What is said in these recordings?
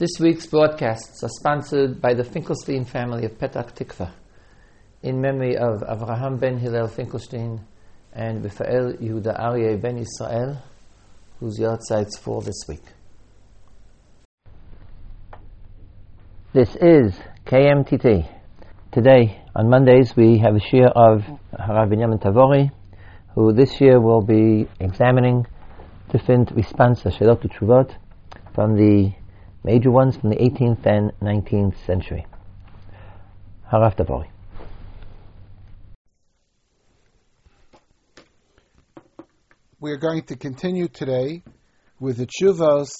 This week's broadcasts are sponsored by the Finkelstein family of Petach Tikva in memory of Avraham ben Hillel Finkelstein and Raphael Yehuda Aryeh ben Israel, whose yahrzeits fall this week. This is KMTT. Today, on Mondays, we have a shir of Harav Binyamin Tavori, who this year will be examining different responses, Shalot Tshuvot, from the major ones from the 18th and 19th century. Harav. We are going to continue today with the Chuvos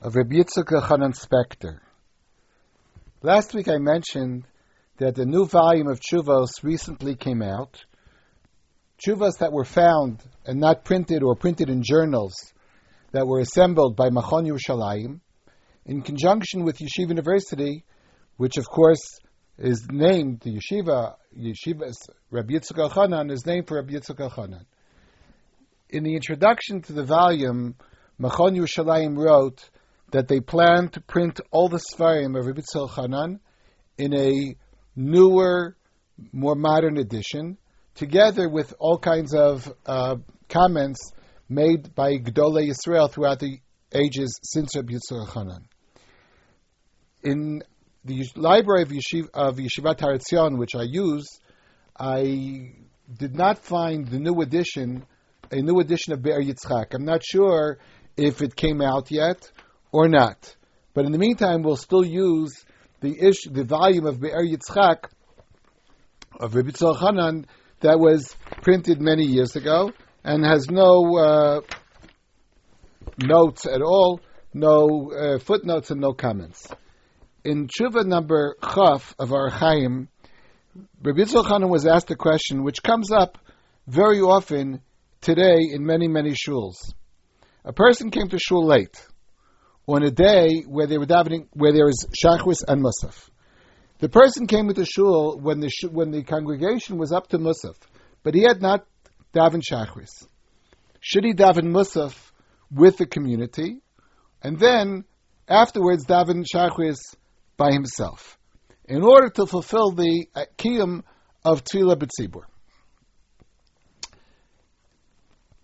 of Rabbi Yitzchak Elchanan Spector. Last week I mentioned that the new volume of Chuvos recently came out. Chuvos that were found and not printed or printed in journals that were assembled by Machon Yerushalayim in conjunction with Yeshiva University, which of course is named the Yeshiva, Yeshiva's Rabbi Yitzchak Elchanan is named for Rabbi Yitzchak Elchanan. In the introduction to the volume, Machon Yerushalayim wrote that they plan to print all the Sfarim of Rabbi Yitzchak Elchanan in a newer, more modern edition, together with all kinds of uh, comments made by Gdolei Yisrael throughout the ages since Rabbi Yitzchak Elchanan in the library of, Yeshiv, of Yeshivat which I use, I did not find the new edition, a new edition of Be'er Yitzchak. I'm not sure if it came out yet or not. But in the meantime, we'll still use the ish, the volume of Be'er Yitzchak of Rabbi Hanan that was printed many years ago and has no uh, notes at all, no uh, footnotes and no comments in Tshuva number Chaf of our Chaim, Rabbi Yitzchak was asked a question which comes up very often today in many, many shuls. A person came to shul late on a day where they were davening, where there was shachris and musaf. The person came to the shul when the when the congregation was up to musaf, but he had not davened shachris. Should he daven musaf with the community, and then afterwards daven shachris by himself in order to fulfill the uh, of Tefillah B'tzibur.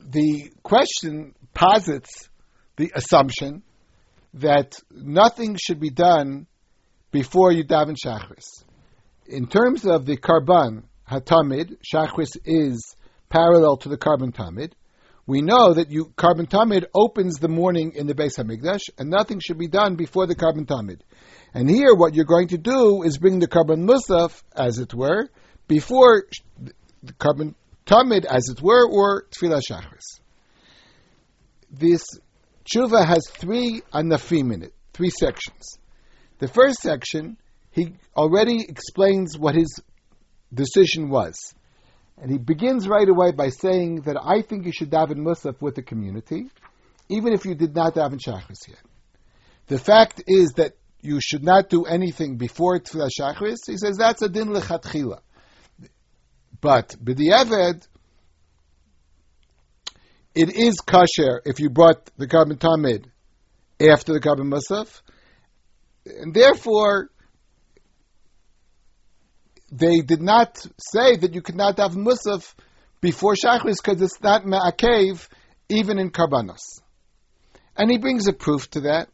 The question posits the assumption that nothing should be done before you daven shachris. In terms of the karban hatamid, shachris is parallel to the karban tamid. We know that you karban tamid opens the morning in the Beis Hamikdash, and nothing should be done before the karban tamid. And here, what you're going to do is bring the karban musaf, as it were, before the karban tamid, as it were, or tefillah shachris. This tshuva has three anafim in it, three sections. The first section, he already explains what his decision was. And he begins right away by saying that I think you should daven musaf with the community, even if you did not daven shachris yet. The fact is that you should not do anything before Tfilah Shachris, he says that's a din lechatchila. But b'di'eved, it is kasher if you brought the karban tamid after the karban musaf, and therefore they did not say that you could not have musaf before shachris because it's not ma'akev even in karbanos. And he brings a proof to that.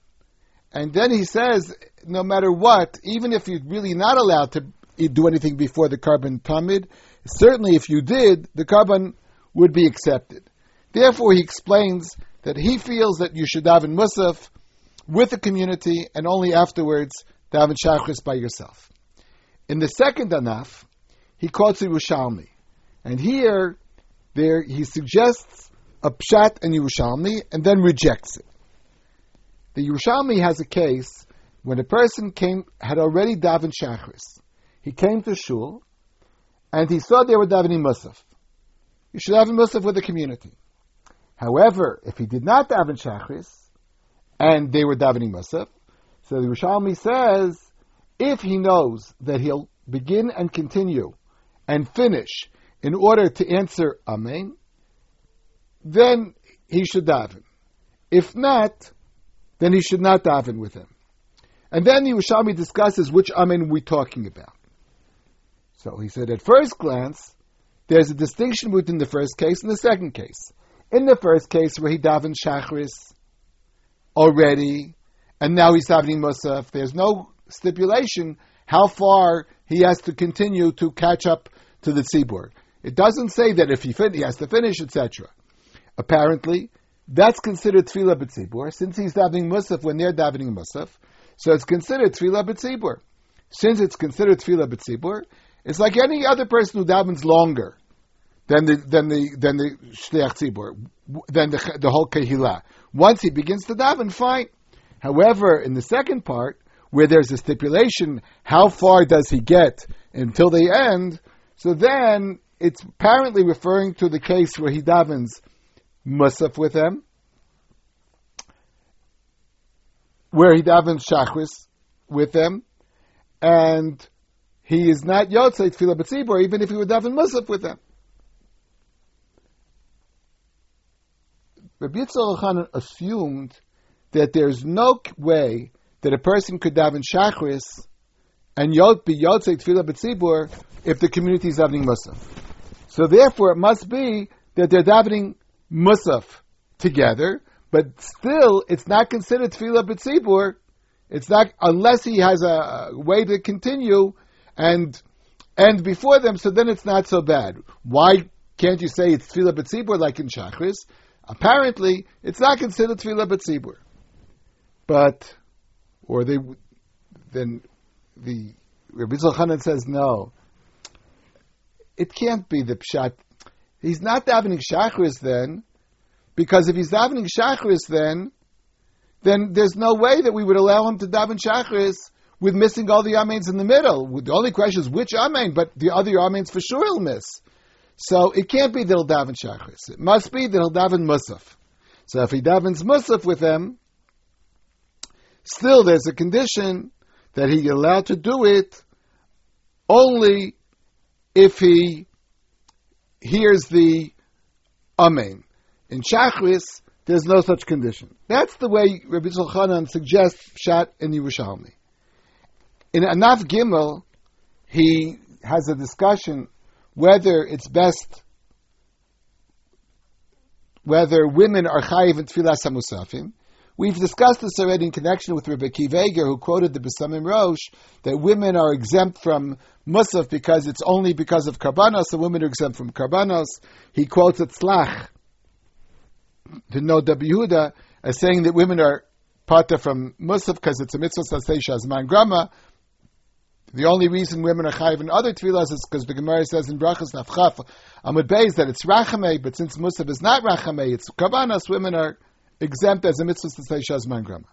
And then he says, no matter what, even if you're really not allowed to do anything before the karban tamid, certainly if you did, the karban would be accepted. Therefore, he explains that he feels that you should daven musaf with the community and only afterwards daven shachris by yourself. In the second anaf, he quotes Yerushalmi, and here there he suggests a pshat and Yerushalmi and then rejects it. The Yerushalmi has a case when a person came had already davened shachris. He came to shul, and he saw they were davening musaf. You should daven musaf with the community. However, if he did not daven shachris, and they were davening musaf, so the Yerushalmi says, if he knows that he'll begin and continue and finish in order to answer Amen, then he should daven. If not, then he should not daven with him. And then the Yerushalmi discusses which Amen we're talking about. So he said, at first glance, there's a distinction between the first case and the second case. In the first case, where he davened Shachris already, and now he's davening Musaf, there's no stipulation how far he has to continue to catch up to the tzibur. It doesn't say that if he, fin- he has to finish, etc. Apparently, that's considered tefillah b'tzibur, since he's davening musaf when they're davening musaf. So it's considered tefillah b'tzibur. Since it's considered tefillah b'tzibur, it's like any other person who davens longer than the than the than the shliach tzibur, than the the whole kehillah. Once he begins to daven, fine. However, in the second part, where there's a stipulation, how far does he get until they end? So then it's apparently referring to the case where he davens musaf with them, where he davens shachris with them, and he is not yotzei tefillah b'tzibur, even if he would daven musaf with them. Rabbi Yitzchak assumed that there's no way that a person could daven shachris and yot be yotzei tefillah b'tzibur if the community is davening musaf. So therefore, it must be that they're davening musaf together, but still, it's not considered tefillah b'tzibur. It's not unless he has a, a way to continue and end before them. So then it's not so bad. Why can't you say it's tefillah b'tzibur like in shachris? Apparently, it's not considered tefillah b'tzibur. But, or they, then the Rabbi Zolchanan says no. It can't be the pshat. He's not davening shachris then, because if he's davening shachris then, then there's no way that we would allow him to daven shachris with missing all the amens in the middle. The only question is which amen, but the other amens for sure he'll miss. So it can't be that he'll daven shachris. It must be that he'll daven musaf. So if he davens musaf with them, still there's a condition that he allowed to do it only if he hears the amen. In shachris, there's no such condition. That's the way Rabbi Zolchanan suggests Shat in Yerushalmi. In Anaf Gimel, he has a discussion whether it's best, whether women are chayiv in tefillah samusafim. We've discussed this already in connection with Rabbi Akiva Eiger, who quoted the Besamim Rosh, that women are exempt from musaf because it's only because of karbanos, and women are exempt from karbanos. He quotes it slach, to know Yehuda as saying that women are pata from musaf because it's a mitzvah sasesha man grama, the only reason women are chayiv in other tefillahs is because the Gemara says in Brachas Nafchaf Amud Beis that it's rachamei, but since Musaf is not rachamei, it's kabanas. Women are exempt as a mitzvah to say shazman grama.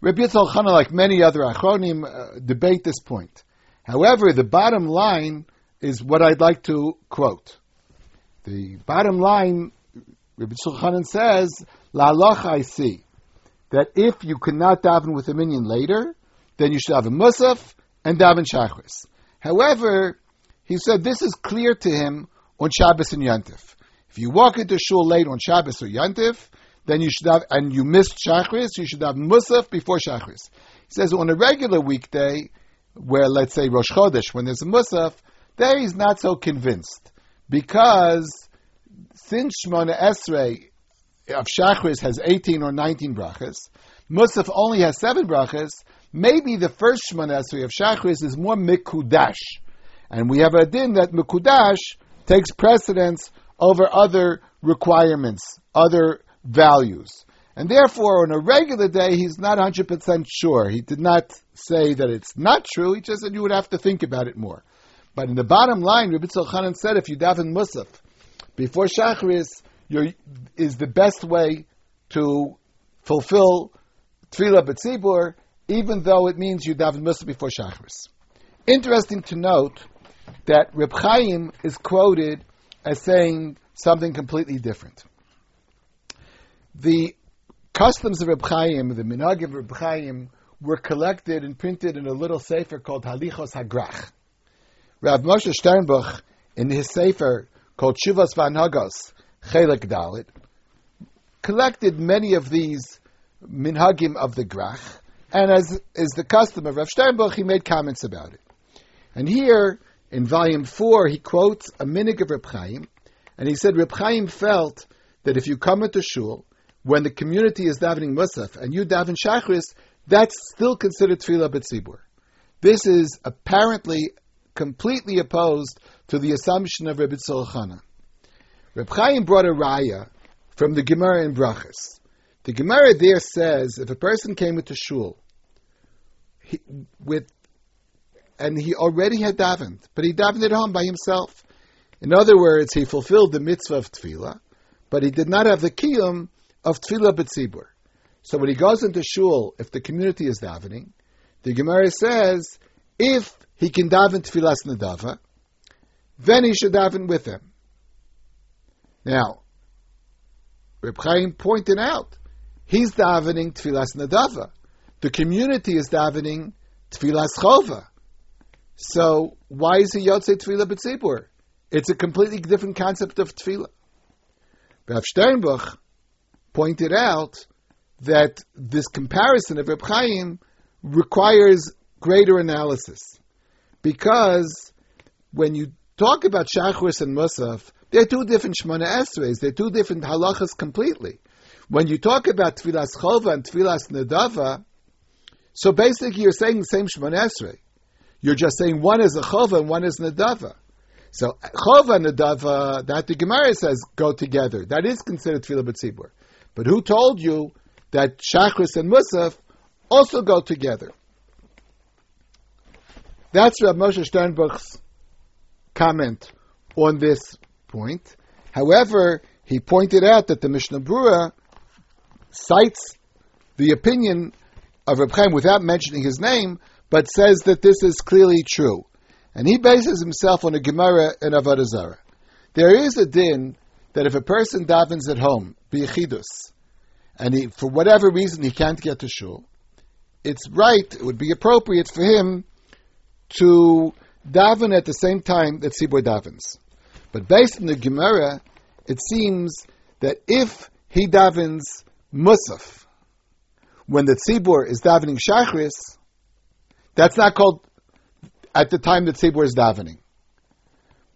Rabbi Yitzchak Chana, like many other achronim, uh, debate this point. However, the bottom line is what I'd like to quote. The bottom line, Rabbi Yitzchak Chanan says, La I see that if you cannot daven with a minyan later, then you should have a musaf and daven shachris. However, he said this is clear to him on Shabbos and Yantif. If you walk into shul late on Shabbos or Yantif, then you should have, and you missed shachris, you should have musaf before shachris. He says on a regular weekday, where let's say Rosh Chodesh, when there's a musaf, there he's not so convinced because since Shmona Esrei of Shachris has 18 or 19 brachas, Musaf only has seven brachas, maybe the first Shemana Esrei of Shachris is more Mikudash. And we have a din that Mikudash takes precedence over other requirements, other values. And therefore, on a regular day, he's not 100% sure. He did not say that it's not true, he just said you would have to think about it more. But in the bottom line, Rabbi Tzolchanan said if you daven Musaf before Shachris is the best way to fulfill Tefillah B'tzibur, even though it means you daven Musaf before Shachris. Interesting to note that Reb Chaim is quoted as saying something completely different. The customs of Reb Chaim, the minhag of Reb Chaim, were collected and printed in a little sefer called Halichos Hagrach. Rav Moshe Sternbuch, in his sefer called Shuvas Vanhagos, Chelik Dalit, collected many of these minhagim of the Grach, And as is the custom of Rav Sternbuch, he made comments about it. And here, in volume 4, he quotes a minig of Reb Chaim, and he said Reb Chaim felt that if you come into shul, when the community is davening Musaf, and you daven Shachris, that's still considered Tefillah B'tzibur. This is apparently completely opposed to the assumption of Rebbe Tzolchana. Reb Chaim brought a raya from the Gemara in Brachas. The Gemara there says if a person came into shul he, with and he already had davened, but he davened at home by himself. In other words, he fulfilled the mitzvah of tefillah, but he did not have the kiyum of tefillah b'tzibur. So when he goes into shul, if the community is davening, the Gemara says if he can daven tefillas nadava, then he should daven with them. Now, Reb Chaim pointed out He's davening tefillas nadava. The community is davening tefillas chova. So why is he yotze tefillah b'tzibur? It's a completely different concept of tefillah. Rav Sternbuch pointed out that this comparison of Reb Chaim requires greater analysis because when you talk about Shachris and Musaf, they're two different Shemona Esreis. They're two different halachas completely. When you talk about Tfilas Chova and Tfilas Nedava, so basically you're saying the same Shemon Esrei. You're just saying one is a Chova and one is Nadava. So Chova and Nadava, that the Gemara says go together. That is considered Tfilah B'tzibur. But who told you that Shachris and Musaf also go together? That's Rav Moshe Sternbuch's comment on this point. However, he pointed out that the Mishnah Brura cites the opinion of Reb Chaim without mentioning his name, but says that this is clearly true. And he bases himself on a Gemara in Avodah Zarah. There is a din that if a person davens at home, biyachidus, and he, for whatever reason he can't get to shul, it's right, it would be appropriate for him to daven at the same time that Sibor davens. But based on the Gemara, it seems that if he davens Musaf, when the tzibur is davening shachris, that's not called at the time that tzibur is davening.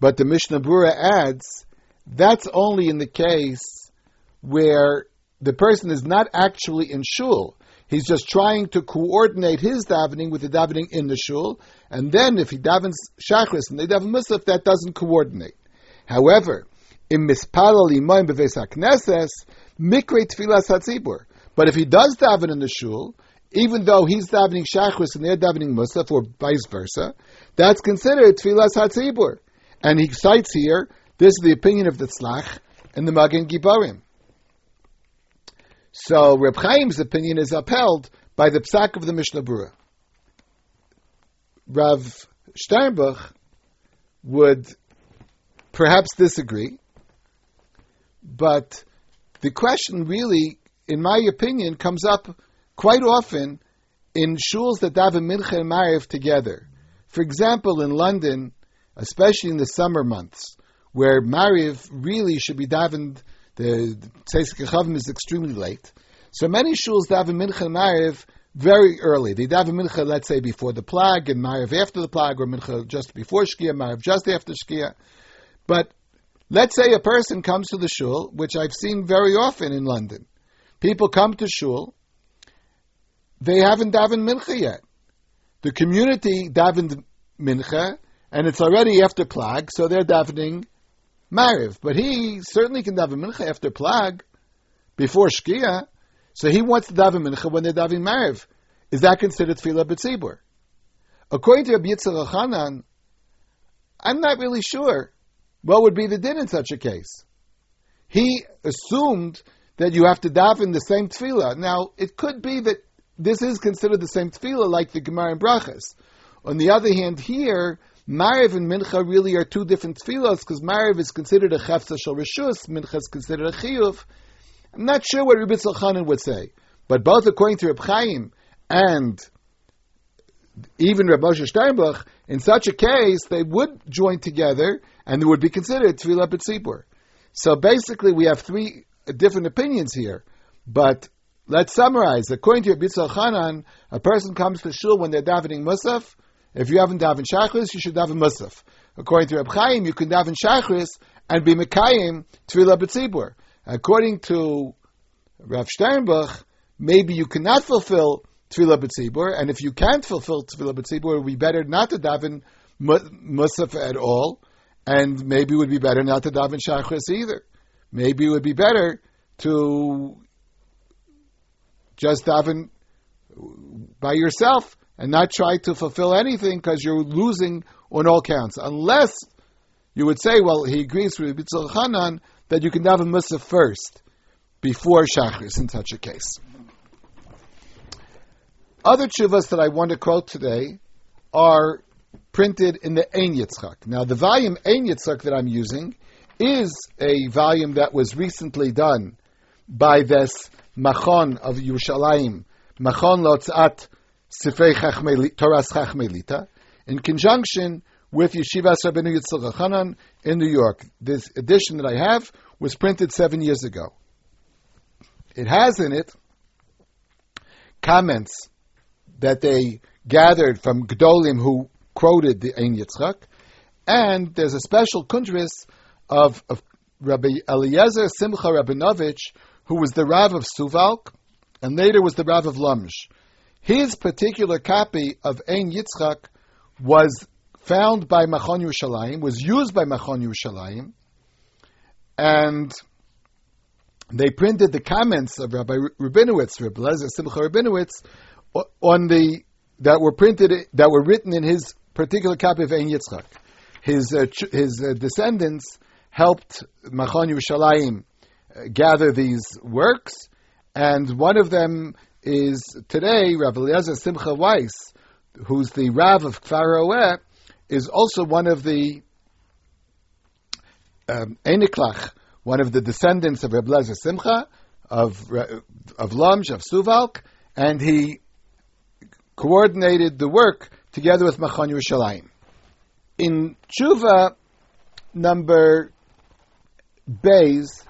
But the Mishnah Brura adds that's only in the case where the person is not actually in shul. He's just trying to coordinate his davening with the davening in the shul, and then if he davens shachris and they daven musaf, that doesn't coordinate. However, in mispalal imoim beves hakneses, mikre tfilas hatzibur. But if he does daven in the shul, even though he's davening shachris and they're davening musaf, or vice versa, that's considered tfilas hatzibur. And he cites here, this is the opinion of the Tzlach and the Magen Gibarim. So Reb Chaim's opinion is upheld by the psak of the Mishnah Brura. Rav Sternbuch would perhaps disagree, but the question really, in my opinion, comes up quite often in shuls that daven mincha and mariv together. For example, in London, especially in the summer months, where mariv really should be davened, the Tzeisik Chavim is extremely late. So many shuls daven mincha and mariv very early. They daven mincha, let's say, before the plag, and mariv after the plag, or mincha just before shkia, mariv just after shkia. But Let's say a person comes to the shul, which I've seen very often in London. People come to shul, they haven't davened mincha yet. The community davened mincha, and it's already after plag, so they're davening mariv. But he certainly can daven mincha after plag, before shkia, so he wants to daven mincha when they're davening mariv. Is that considered tefillah b'tzibur? According to Rabbi Yitzchak Hanan, I'm not really sure what would be the din in such a case? He assumed that you have to daven the same tefillah. Now, it could be that this is considered the same tefillah like the Gemara and Brachas. On the other hand, here, Mariv and Mincha really are two different tefillahs because Mariv is considered a chefza shel rishus, Mincha is considered a chiyuv. I'm not sure what Rabbi Tzalchanan would say, but both according to Reb Chaim and even Reb Moshe Sternbuch, in such a case, they would join together and it would be considered Tefillah B'tzibur. So basically, we have three different opinions here, but let's summarize. According to Rabbi Chanan, a person comes to shul when they're davening musaf. If you haven't davened shachris, you should daven musaf. According to Reb Chaim, you can daven shachris and be mekayim tefillah b'tzibur. According to Rav Sternbuch, maybe you cannot fulfill tefillah b'tzibur, and if you can't fulfill tefillah b'tzibur, it would be better not to daven musaf at all, and maybe it would be better not to daven shachris either. Maybe it would be better to just daven by yourself and not try to fulfill anything because you're losing on all counts. Unless you would say, well, he agrees with Bitzal Hanan that you can daven Musaf first before Shachris in such a case. Other tshuvas that I want to quote today are printed in the Ein Yitzchak. Now, the volume Ein Yitzchak that I'm using is a volume that was recently done by this Machon of Yerushalayim, Machon Lotzat Sifrei Toras Chachmelita, in conjunction with Yeshiva Rabbeinu Yitzchak Hanan in New York. This edition that I have was printed seven years ago. It has in it comments that they gathered from Gdolim who quoted the Ein Yitzchak, and there's a special kundris of, of Rabbi Eliezer Simcha Rabinovich, who was the Rav of Suvalk, and later was the Rav of Lomsh. His particular copy of Ein Yitzchak was found by Machon Yerushalayim, was used by Machon Yerushalayim, and they printed the comments of Rabbi Rabinowitz, Rabbi Lezer Simcha Rabinowitz, on the that were printed that were written in his particular copy of Ein Yitzchak. His uh, his uh, descendants helped Machon Yerushalayim gather these works, and one of them is today Rabbi Eliezer Simcha Weiss, who's the Rav of Kfar is also one of the um, Eniklach, one of the descendants of Rabbi Eliezer Simcha of of Lomsh of Suvalk, and he coordinated the work together with Machon Yerushalayim. In Tshuva number Bays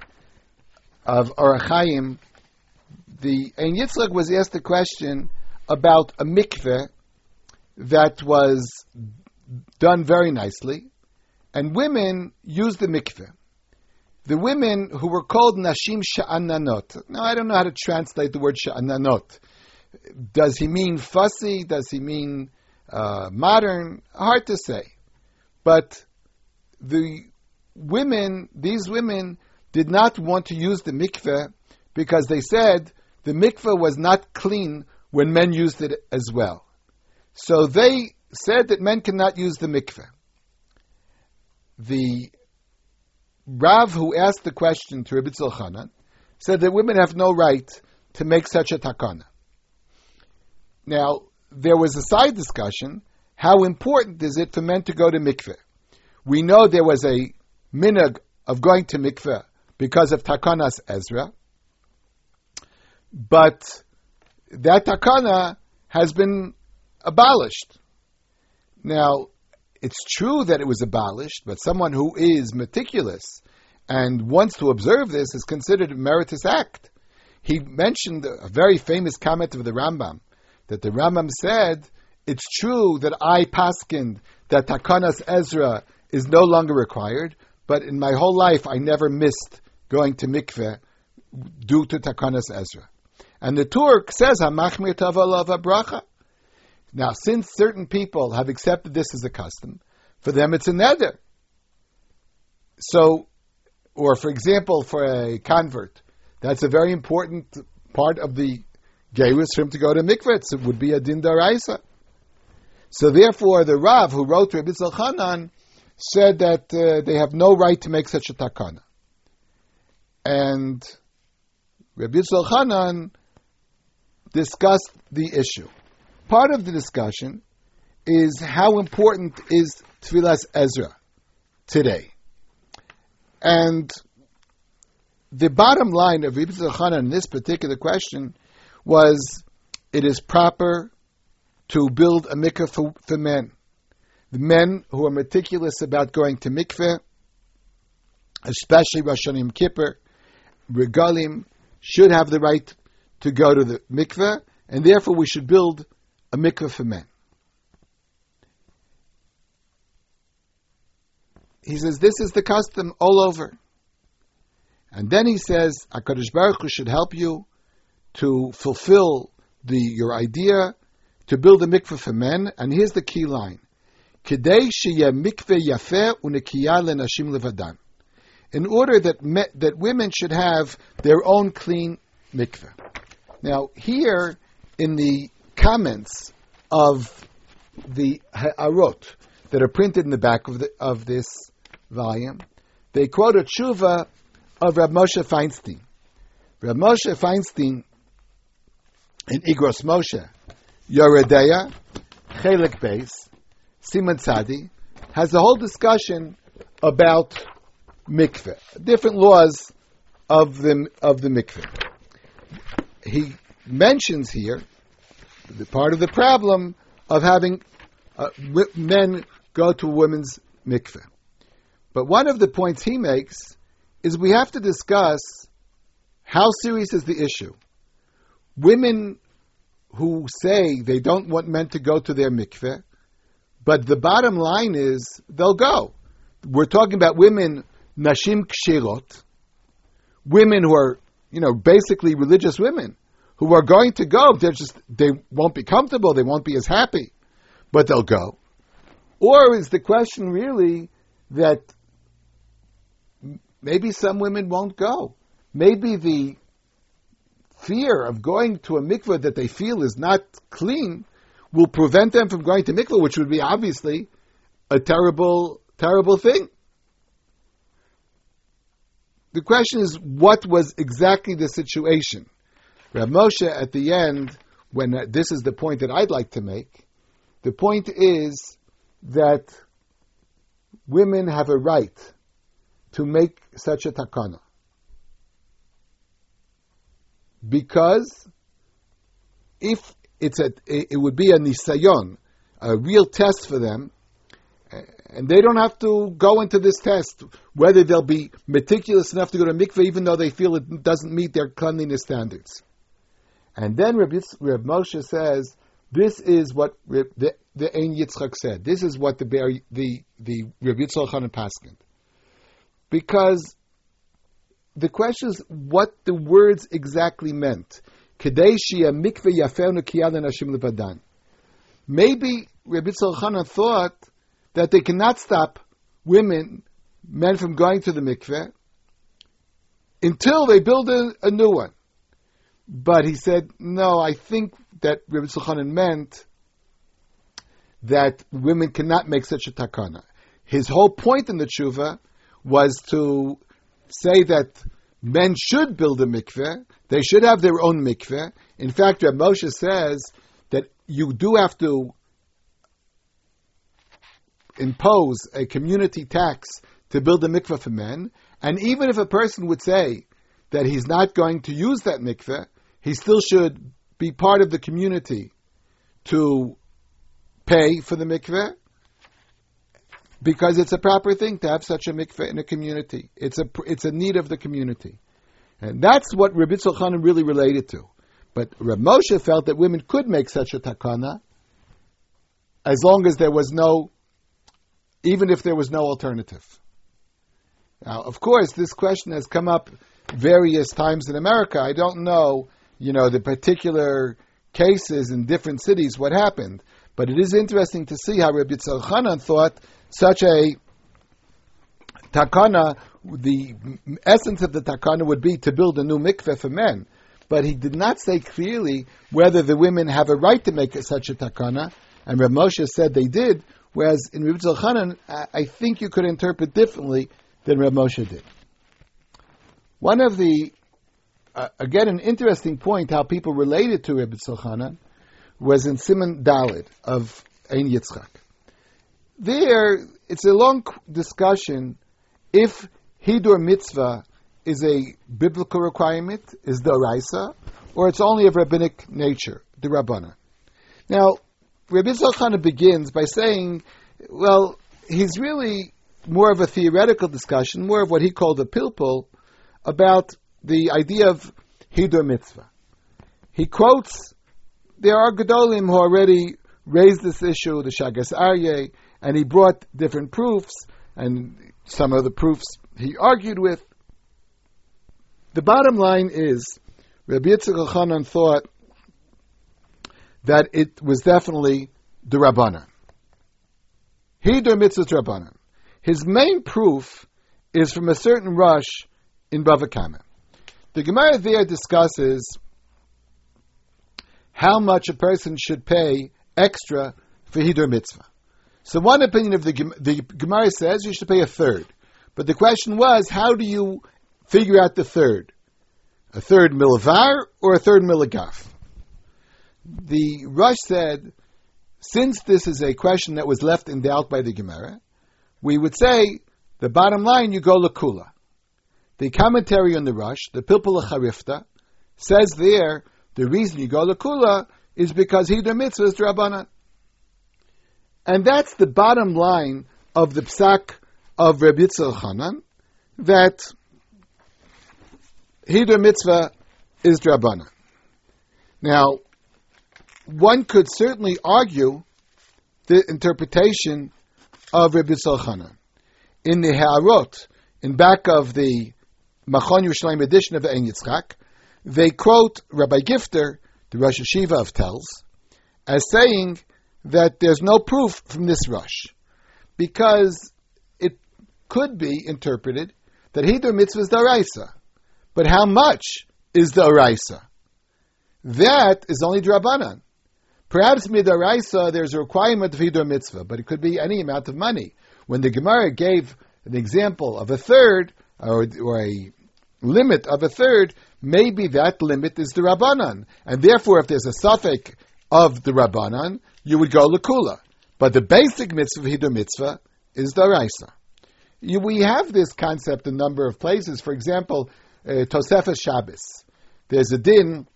of Orachayim, the Ein Yitzchak was asked a question about a mikveh that was done very nicely, and women used the mikveh. The women who were called Nashim Sha'ananot. Now, I don't know how to translate the word Sha'ananot. Does he mean fussy? Does he mean uh, modern? Hard to say. But the women, these women, did not want to use the mikveh because they said the mikveh was not clean when men used it as well. So they said that men cannot use the mikveh. The Rav who asked the question to Rabbi Tzolchanan said that women have no right to make such a takana. Now, there was a side discussion. How important is it for men to go to mikveh? We know there was a minhag of going to mikveh because of takanas Ezra, but that takana has been abolished. Now, it's true that it was abolished, but someone who is meticulous and wants to observe this is considered a meritorious act. He mentioned a very famous comment of the Rambam that the Rambam said, "It's true that I paskind that Takanas Ezra is no longer required, but in my whole life I never missed going to mikveh due to Takanas Ezra." And the Turk says, "Hamachmir tavalav bracha." Now, since certain people have accepted this as a custom, for them it's a neder. So, or for example, for a convert, that's a very important part of the Gerus for him to go to mikveh. It would be a din daraisa. So therefore, the Rav who wrote to Rabbi Hanan said that uh, they have no right to make such a takana. And Rabbi Hanan discussed the issue. Part of the discussion is how important is Tfilas Ezra today. And the bottom line of Ibn Hanan in this particular question was it is proper to build a mikveh for, for, men. The men who are meticulous about going to mikveh, especially Rosh Hashanah Kippur, regalim, should have the right to go to the mikveh, and therefore we should build a mikveh for men. He says this is the custom all over. And then he says, HaKadosh Baruch Hu should help you to fulfill the, your idea to build a mikveh for men. And here's the key line. Mikveh yafeh lenashim levadan. In order that, me, that women should have their own clean mikveh. Now, here in the comments of the Ha'arot that are printed in the back of, the, of this volume, they quote a tshuva of Rab Moshe Feinstein. Rab Moshe Feinstein in Igros Moshe, Yoredeya, Chelik Beis, Simon Tzadi, has a whole discussion about mikveh, different laws of the of the mikveh. He mentions here the part of the problem of having uh, men go to a women's mikveh. But one of the points he makes is we have to discuss how serious is the issue. Women who say they don't want men to go to their mikveh, but the bottom line is they'll go. We're talking about women, nashim kshirot, women who are, you know, basically religious women who are going to go. They're just they won't be comfortable. They won't be as happy, but they'll go. Or is the question really that Maybe some women won't go. Maybe the fear of going to a mikveh that they feel is not clean will prevent them from going to mikveh, which would be obviously a terrible, terrible thing. The question is, what was exactly the situation? Rav Moshe, at the end, when uh, this is the point that I'd like to make, the point is that women have a right to make such a takana. Because if it's a, it would be a nisayon, a real test for them, and they don't have to go into this test whether they'll be meticulous enough to go to mikveh even though they feel it doesn't meet their cleanliness standards. And then Reb, Moshe says, this is what Reb, the, the Ein Yitzchak said. This is what the the the Reb Yitzchak because the question is what the words exactly meant. Maybe Rabbi Tzalchana thought that they cannot stop women, men from going to the mikveh until they build a, a new one. But he said, no, I think that Rabbi Tzalchana meant that women cannot make such a takana. His whole point in the tshuva was to say that men should build a mikveh, they should have their own mikveh. In fact, Reb Moshe says that you do have to impose a community tax to build a mikveh for men, and even if a person would say that he's not going to use that mikveh, he still should be part of the community to pay for the mikveh, because it's a proper thing to have such a mikveh in a community. It's a it's a need of the community, and that's what Rabbi Tzolchanim really related to. But Reb Moshe felt that women could make such a takana as long as there was no, even if there was no alternative. Now, of course, this question has come up various times in America. I don't know, you know, the particular cases in different cities what happened, but it is interesting to see how Rabbi Tzolchanan thought such a takana, the essence of the takana would be to build a new mikveh for men. But he did not say clearly whether the women have a right to make such a takana, and Rav Moshe said they did, whereas in Rav Zalchanan, I think you could interpret differently than Rav Moshe did. One of the, uh, again, an interesting point how people related to Rabbi Tzolchanan was in Simon Dalit of Ein Yitzchak there it's a long discussion if Hidur mitzvah is a biblical requirement, is the Raisa, or it's only of rabbinic nature, the Rabbana. Now, Rabbi Zalchana begins by saying, well, he's really more of a theoretical discussion, more of what he called a pilpul, about the idea of Hidur mitzvah. he quotes, there are Gedolim who already raised this issue, the Shagas Aryeh, and he brought different proofs, and some of the proofs he argued with. The bottom line is, Rabbi Yitzchak Elchanan thought that it was definitely the Rabbanan. Hidur mitzvah Rabbanan. His main proof is from a certain Rosh in Bava Kama. The Gemara there discusses how much a person should pay extra for Hidur Mitzvah. So one opinion of the, the Gemara says you should pay a third. But the question was, how do you figure out the third? A third milivar or a third milagaf? The Rosh said, since this is a question that was left in doubt by the Gemara, we would say the bottom line you go lakula. The commentary on the Rosh, the Pilpul Charifta, says there the reason you go lakula is because Hidur Mitzvah is Drabanan. And that's the bottom line of the psak of Reb Yitzchak Hanan, that Hidur Mitzvah is Drabanan. Now, one could certainly argue the interpretation of Reb Yitzchak Hanan. In the Ha'arot, in back of the Machon Yerushalayim edition of the Ein Yitzchak, they quote Rabbi Gifter, the Rosh Hashiva of Telz, as saying that there's no proof from this Rosh, because it could be interpreted that Hidur mitzvah is daraisa, but how much is the daraisa? That is only drabanan. Perhaps midaraisa there's a requirement of Hidur mitzvah, but it could be any amount of money. When the Gemara gave an example of a third or, or a limit of a third, maybe that limit is the Rabbanan. And therefore, if there's a suffix of the Rabbanan, you would go Lakula. But the basic mitzvah, Hidur mitzvah, is Daraisa. We have this concept in a number of places. For example, uh, Tosefes Shabbos. There's a din,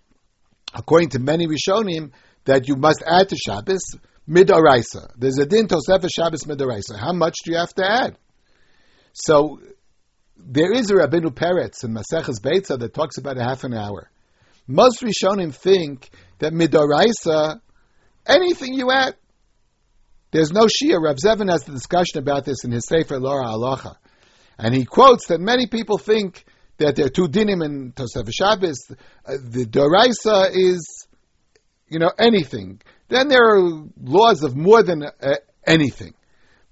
according to many Rishonim, that you must add to Shabbos midoraisa. There's a din Tosefes Shabbos midoraisa. How much do you have to add? So there is a Rabbeinu Peretz in Maseches Beitza that talks about a half an hour. Most Rishonim think that midoraisa, anything you add, there's no Shia. Rav Zevin has the discussion about this in his Sefer L'Or HaHalacha. And he quotes that many people think that there are two dinim in Tosefes Shabbos. Uh, the doraisa is, you know, anything. Then there are laws of more than uh, anything.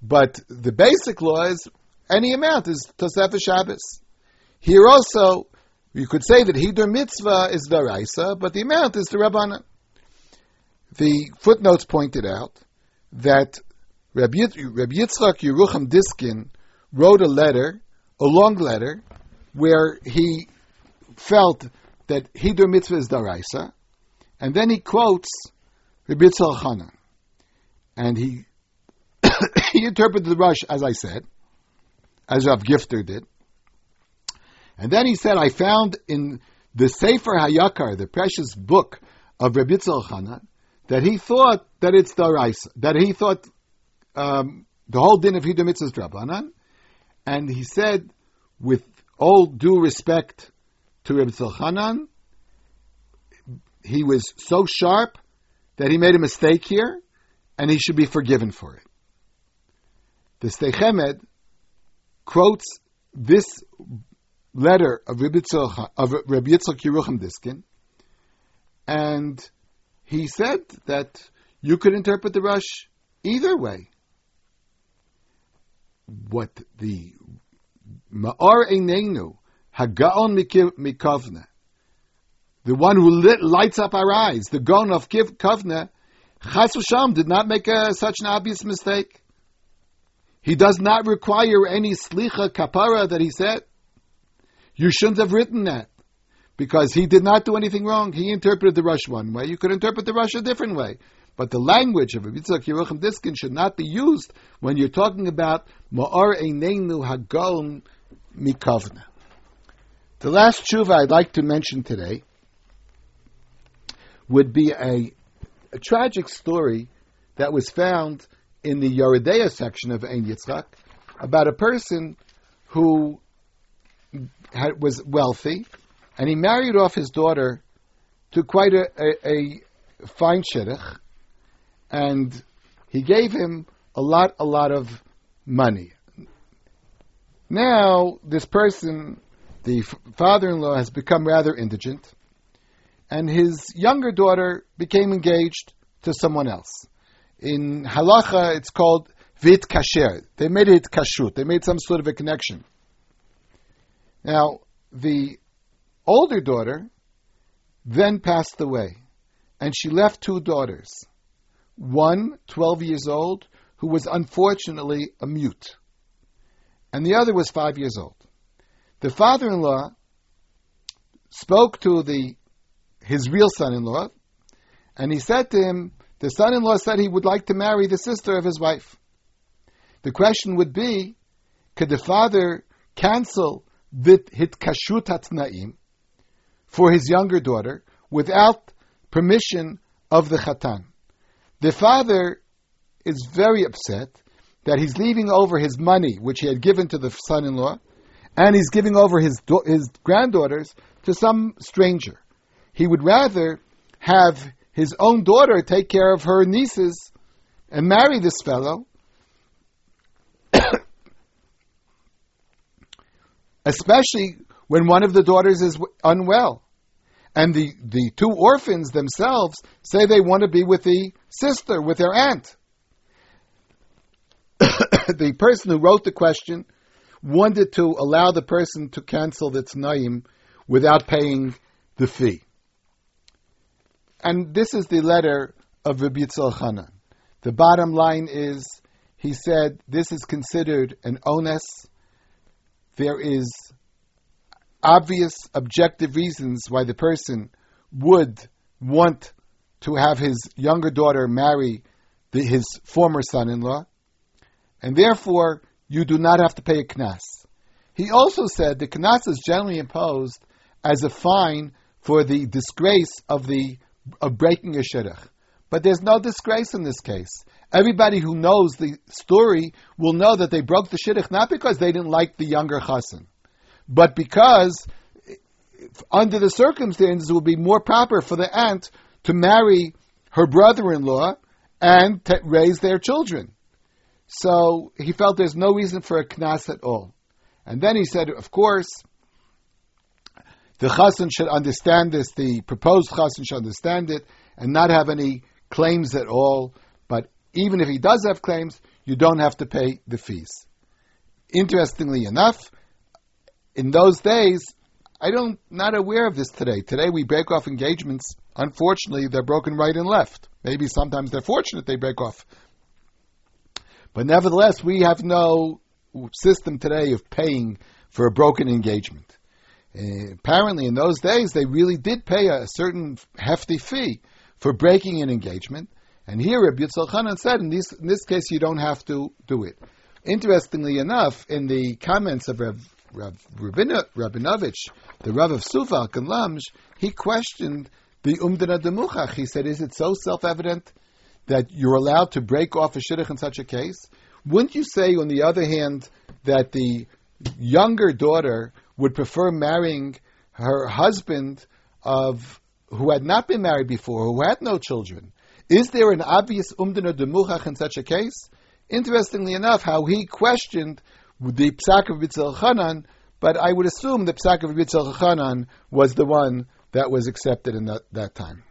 But the basic law is any amount is Tosefes Shabbos. Here also, you could say that Hidur Mitzvah is Daraisa, but the amount is the Rabbanan. The footnotes pointed out that Rabbi, Yitzchak Yerucham Diskin wrote a letter, a long letter, where he felt that Hidur Mitzvah is Daraisa, and then he quotes Rabbi Yitzchak Hanan. And he, he interpreted the Rosh, as I said, as Rav Gifter did. And then he said, I found in the Sefer Hayakar, the precious book of Rabbi Yitzchak Hanan, that he thought that it's Daraisa, that he thought um, the whole din of Mitzvah is Drabanan, and he said, with all due respect to Rabbi Hanan, he was so sharp that he made a mistake here, and he should be forgiven for it. The Sdei Chemed quotes this letter of of Yitzchak Yerucham Diskin, and he said that you could interpret the Rosh either way. What the Ma'ar Einenu, Hagaon Mikavna, the one who lit, lights up our eyes, the Gon of Kavna, Chas Sham did not make a, such an obvious mistake. He does not require any slicha kapara that he said. You shouldn't have written that because he did not do anything wrong. He interpreted the Rosh one way. You could interpret the Rosh a different way. But the language of Yitzchak Yerucham Diskin should not be used when you're talking about Ma'ar Einenu Hagon Mikavna. The last tshuva I'd like to mention today would be a, a tragic story that was found in the Yoredeya section of Ein Yitzchak about a person who had, was wealthy, and he married off his daughter to quite a, a, a fine shidduch, and he gave him a lot, a lot of money. Now, this person, the f- father-in-law, has become rather indigent, and his younger daughter became engaged to someone else. In halacha, it's called vit kasher. They made it kashrut. They made some sort of a connection. Now, the older daughter then passed away, and she left two daughters. One, 12 years old, who was unfortunately a mute, and the other was five years old. The father-in-law spoke to the his real son-in-law, and he said to him, the son-in-law said he would like to marry the sister of his wife. The question would be, could the father cancel the hitkashut hatnaim for his younger daughter without permission of the chatan? The father is very upset that he's leaving over his money, which he had given to the son-in-law, and he's giving over his his granddaughters to some stranger. He would rather have his own daughter take care of her nieces and marry this fellow, especially when one of the daughters is unwell. And the, the two orphans themselves say they want to be with the sister, with their aunt. the person who wrote the question wanted to allow the person to cancel the Tnaim without paying the fee. And this is the letter of Rabbi Yitzhak Hanan. The bottom line is, he said, this is considered an onus. There is obvious objective reasons why the person would want to have his younger daughter marry the, his former son-in-law, and therefore you do not have to pay a knas. He also said the knas is generally imposed as a fine for the disgrace of the of breaking a shidduch. But there's no disgrace in this case. Everybody who knows the story will know that they broke the shidduch not because they didn't like the younger chassan, but because under the circumstances it would be more proper for the aunt to marry her brother-in-law and to raise their children. So he felt there's no reason for a knas at all. And then he said, of course, the chassan should understand this, the proposed chassan should understand it, and not have any claims at all. But even if he does have claims, you don't have to pay the fees. Interestingly enough, in those days, I don't not aware of this today. Today we break off engagements. Unfortunately, they're broken right and left. Maybe sometimes they're fortunate they break off. But nevertheless, we have no system today of paying for a broken engagement. Uh, apparently, in those days, they really did pay a, certain hefty fee for breaking an engagement. And here, Rabbi Yitzchak Hanan said, in this, in this case, you don't have to do it. Interestingly enough, in the comments of Rav, Rav Rabinovich, the Rav of Suvalk and Lomza, he questioned the Umdana Demuchach. He said, is it so self-evident that you're allowed to break off a shidduch in such a case? Wouldn't you say, on the other hand, that the younger daughter would prefer marrying her husband of who had not been married before, who had no children. Is there an obvious umdana demuchach in such a case? Interestingly enough, how he questioned the psak of Chanan, but I would assume the psak of Bitzal Chanan was the one that was accepted in that, that time.